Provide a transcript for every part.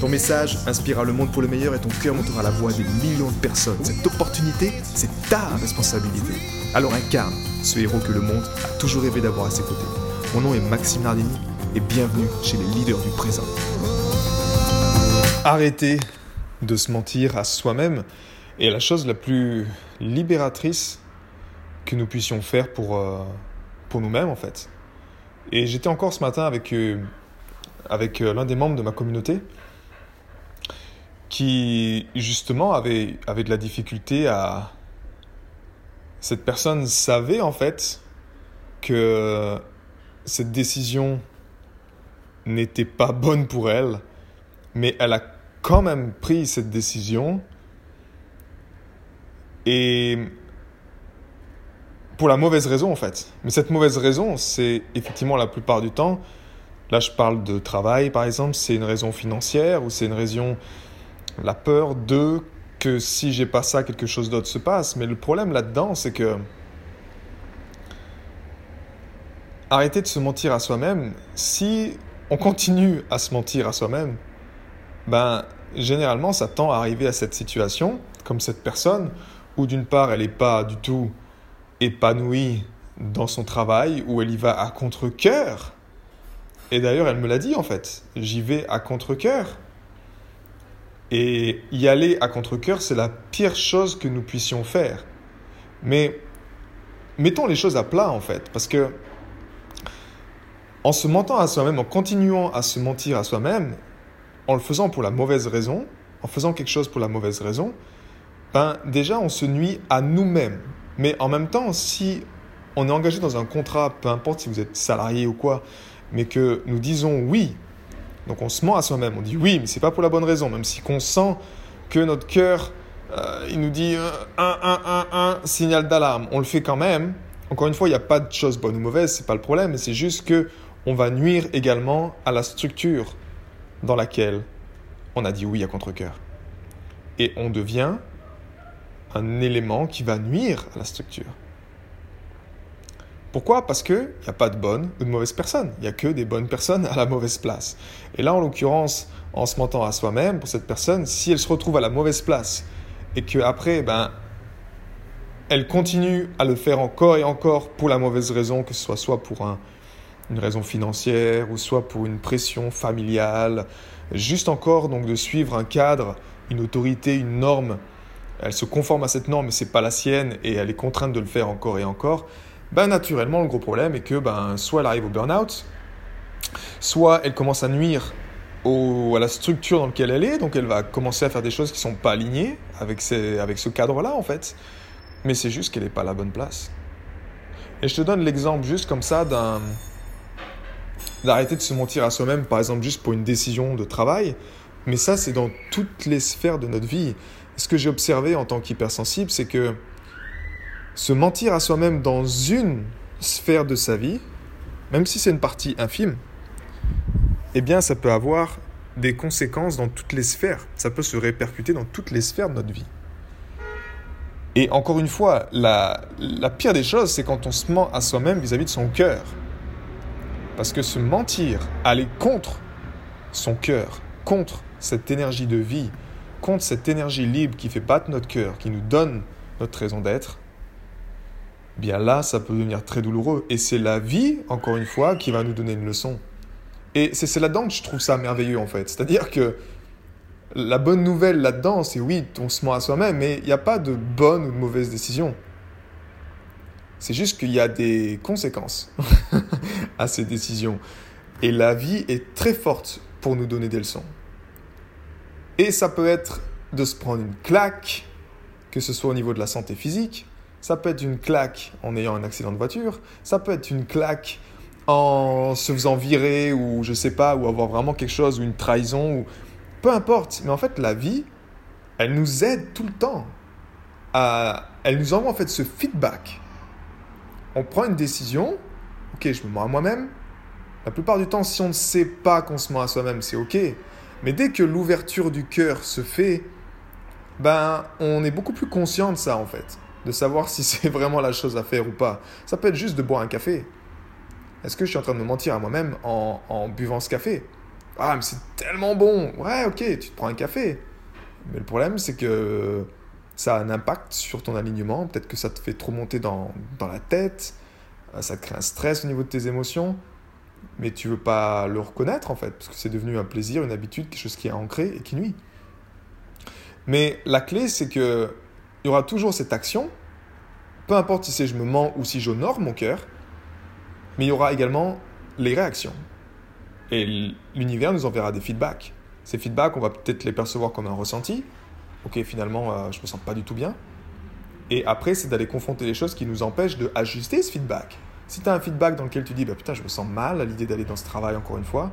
Ton message inspirera le monde pour le meilleur et ton cœur montera la voix des millions de personnes. Cette opportunité, c'est ta responsabilité. Alors incarne ce héros que le monde a toujours rêvé d'avoir à ses côtés. Mon nom est Maxime Nardini et bienvenue chez les leaders du présent. Arrêtez de se mentir à soi-même est la chose la plus libératrice que nous puissions faire pour, euh, pour nous-mêmes en fait. Et j'étais encore ce matin avec, euh, avec euh, l'un des membres de ma communauté qui justement avait, avait de la difficulté à... Cette personne savait en fait que cette décision n'était pas bonne pour elle, mais elle a quand même pris cette décision et pour la mauvaise raison en fait. Mais cette mauvaise raison, c'est effectivement la plupart du temps, là je parle de travail par exemple, c'est une raison financière ou c'est une raison la peur de que si j'ai pas ça, quelque chose d'autre se passe. Mais le problème là-dedans, c'est que arrêter de se mentir à soi-même, si on continue à se mentir à soi-même, ben généralement ça tend à arriver à cette situation, comme cette personne, où d'une part elle n'est pas du tout épanouie dans son travail, où elle y va à contre-coeur. Et d'ailleurs elle me l'a dit en fait, j'y vais à contre-coeur. Et y aller à contre-coeur, c'est la pire chose que nous puissions faire. Mais mettons les choses à plat en fait, parce que en se mentant à soi-même, en continuant à se mentir à soi-même, en le faisant pour la mauvaise raison, en faisant quelque chose pour la mauvaise raison, ben déjà on se nuit à nous-mêmes. Mais en même temps, si on est engagé dans un contrat, peu importe si vous êtes salarié ou quoi, mais que nous disons oui donc on se ment à soi-même, on dit oui, mais c'est pas pour la bonne raison, même si on sent que notre cœur, euh, il nous dit 1, 1, 1, 1, signal d'alarme. On le fait quand même. Encore une fois, il n'y a pas de chose bonne ou mauvaise, c'est pas le problème, c'est juste que on va nuire également à la structure dans laquelle on a dit oui à contre-cœur. Et on devient un élément qui va nuire à la structure. Pourquoi? Parce qu'il n'y a pas de bonnes ou de mauvaises personnes. Il n'y a que des bonnes personnes à la mauvaise place. Et là, en l'occurrence, en se mentant à soi-même, pour cette personne, si elle se retrouve à la mauvaise place et qu'après, ben, elle continue à le faire encore et encore pour la mauvaise raison, que ce soit soit pour une raison financière ou soit pour une pression familiale, juste encore donc de suivre un cadre, une autorité, une norme, elle se conforme à cette norme mais c'est pas la sienne et elle est contrainte de le faire encore et encore, ben naturellement, le gros problème est que ben, soit elle arrive au burn-out, soit elle commence à nuire à la structure dans laquelle elle est, donc elle va commencer à faire des choses qui ne sont pas alignées avec, avec ce cadre-là, en fait. Mais c'est juste qu'elle n'est pas à la bonne place. Et je te donne l'exemple juste comme ça d'arrêter de se mentir à soi-même, par exemple juste pour une décision de travail. Mais ça, c'est dans toutes les sphères de notre vie. Ce que j'ai observé en tant qu'hypersensible, c'est que se mentir à soi-même dans une sphère de sa vie, même si c'est une partie infime, eh bien ça peut avoir des conséquences dans toutes les sphères. Ça peut se répercuter dans toutes les sphères de notre vie. Et encore une fois, la, la pire des choses, c'est quand on se ment à soi-même vis-à-vis de son cœur. Parce que se mentir, aller contre son cœur, contre cette énergie de vie, contre cette énergie libre qui fait battre notre cœur, qui nous donne notre raison d'être, bien là, ça peut devenir très douloureux. Et c'est la vie, encore une fois, qui va nous donner une leçon. Et c'est là-dedans que je trouve ça merveilleux, en fait. C'est-à-dire que la bonne nouvelle là-dedans, c'est oui, on se ment à soi-même, mais il n'y a pas de bonne ou de mauvaise décision. C'est juste qu'il y a des conséquences à ces décisions. Et la vie est très forte pour nous donner des leçons. Et ça peut être de se prendre une claque, que ce soit au niveau de la santé physique, ça peut être une claque en ayant un accident de voiture. Ça peut être une claque en se faisant virer ou je sais pas, ou avoir vraiment quelque chose, ou une trahison, ou peu importe. Mais en fait, la vie, elle nous aide tout le temps. À, elle nous envoie en fait ce feedback. On prend une décision, ok, je me mens à moi-même. La plupart du temps, si on ne sait pas qu'on se ment à soi-même, c'est ok. Mais dès que l'ouverture du cœur se fait, ben, on est beaucoup plus conscient de ça en fait, de savoir si c'est vraiment la chose à faire ou pas. Ça peut être juste de boire un café. Est-ce que je suis en train de me mentir à moi-même en, buvant ce café? Ah, mais c'est tellement bon Ouais, ok, tu te prends un café. Mais le problème, c'est que ça a un impact sur ton alignement. Peut-être que ça te fait trop monter dans, la tête, ça te crée un stress au niveau de tes émotions mais tu veux pas le reconnaître en fait, parce que c'est devenu un plaisir, une habitude, quelque chose qui est ancré et qui nuit. Mais la clé, c'est que il y aura toujours cette action, peu importe si c'est je me mens ou si j'honore mon cœur, mais il y aura également les réactions. Et l'univers nous enverra des feedbacks. Ces feedbacks, on va peut-être les percevoir comme un ressenti. Ok, finalement, euh, je me sens pas du tout bien. Et après, c'est d'aller confronter les choses qui nous empêchent de ajuster ce feedback. Si tu as un feedback dans lequel tu dis bah, Putain, je me sens mal à l'idée d'aller dans ce travail encore une fois,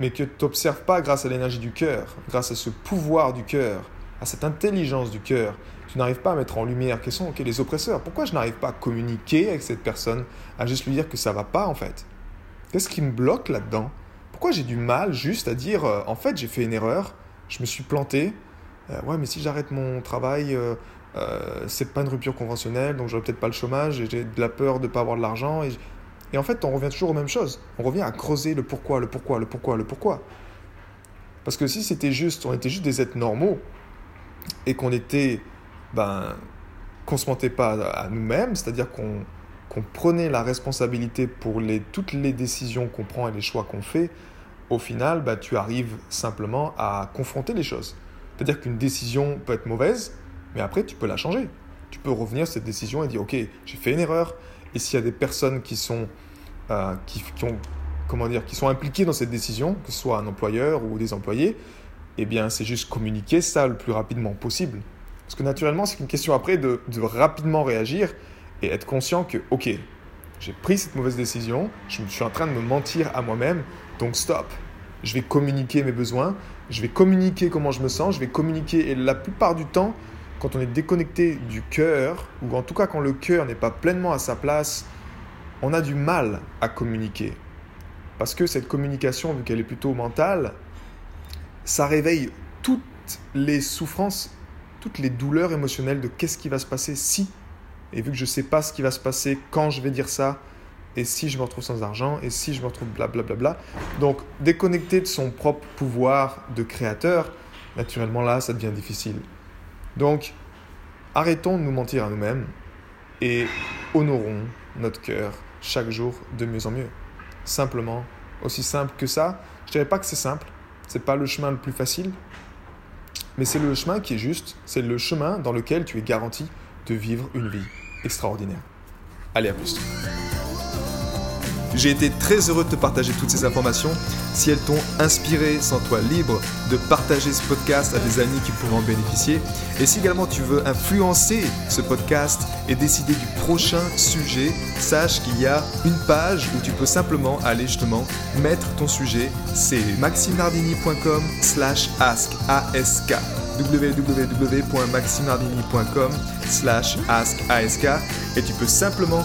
mais que tu n'observes pas grâce à l'énergie du cœur, grâce à ce pouvoir du cœur, à cette intelligence du cœur, tu n'arrives pas à mettre en lumière quels sont les oppresseurs. Pourquoi je n'arrive pas à communiquer avec cette personne, à juste lui dire que ça va pas en fait? Qu'est-ce qui me bloque là-dedans? Pourquoi j'ai du mal juste à dire euh, en fait j'ai fait une erreur, je me suis planté, euh, ouais mais si j'arrête mon travail, euh, c'est pas une rupture conventionnelle, donc j'aurais peut-être pas le chômage, et j'ai de la peur de pas avoir de l'argent. Et, et, en fait, on revient toujours aux mêmes choses. On revient à creuser le pourquoi, le pourquoi, le pourquoi, le pourquoi. Parce que si c'était juste, on était juste des êtres normaux, et qu'on était, ben, qu'on se mentait pas à nous-mêmes, c'est-à-dire qu'on prenait la responsabilité pour les, toutes les décisions qu'on prend et les choix qu'on fait, au final, ben, tu arrives simplement à confronter les choses. C'est-à-dire qu'une décision peut être mauvaise, mais après, tu peux la changer. Tu peux revenir sur cette décision et dire, OK, j'ai fait une erreur. Et s'il y a des personnes qui sont, euh, qui, ont, comment dire, qui sont impliquées dans cette décision, que ce soit un employeur ou des employés, eh bien, c'est juste communiquer ça le plus rapidement possible. Parce que naturellement, c'est une question après de, de rapidement réagir et être conscient que, OK, j'ai pris cette mauvaise décision, je suis en train de me mentir à moi-même, donc stop. Je vais communiquer mes besoins, je vais communiquer comment je me sens, je vais communiquer, et la plupart du temps, quand on est déconnecté du cœur, ou en tout cas quand le cœur n'est pas pleinement à sa place, on a du mal à communiquer. Parce que cette communication, vu qu'elle est plutôt mentale, ça réveille toutes les souffrances, toutes les douleurs émotionnelles de qu'est-ce qui va se passer si. Et vu que je ne sais pas ce qui va se passer quand je vais dire ça, et si je me retrouve sans argent, et si je me retrouve blablabla. Bla bla bla. Donc déconnecté de son propre pouvoir de créateur, naturellement là, ça devient difficile. Donc, arrêtons de nous mentir à nous-mêmes et honorons notre cœur chaque jour de mieux en mieux. Simplement, aussi simple que ça. Je dirais pas que c'est simple, c'est pas le chemin le plus facile, mais c'est le chemin qui est juste, c'est le chemin dans lequel tu es garanti de vivre une vie extraordinaire. Allez, à plus. J'ai été très heureux de te partager toutes ces informations. Si elles t'ont inspiré, sens-toi libre de partager ce podcast à des amis qui pourront en bénéficier. Et si également tu veux influencer ce podcast et décider du prochain sujet, sache qu'il y a une page où tu peux simplement aller justement mettre ton sujet. C'est maximardini.com slash ask www.maximardini.com slash ask et tu peux simplement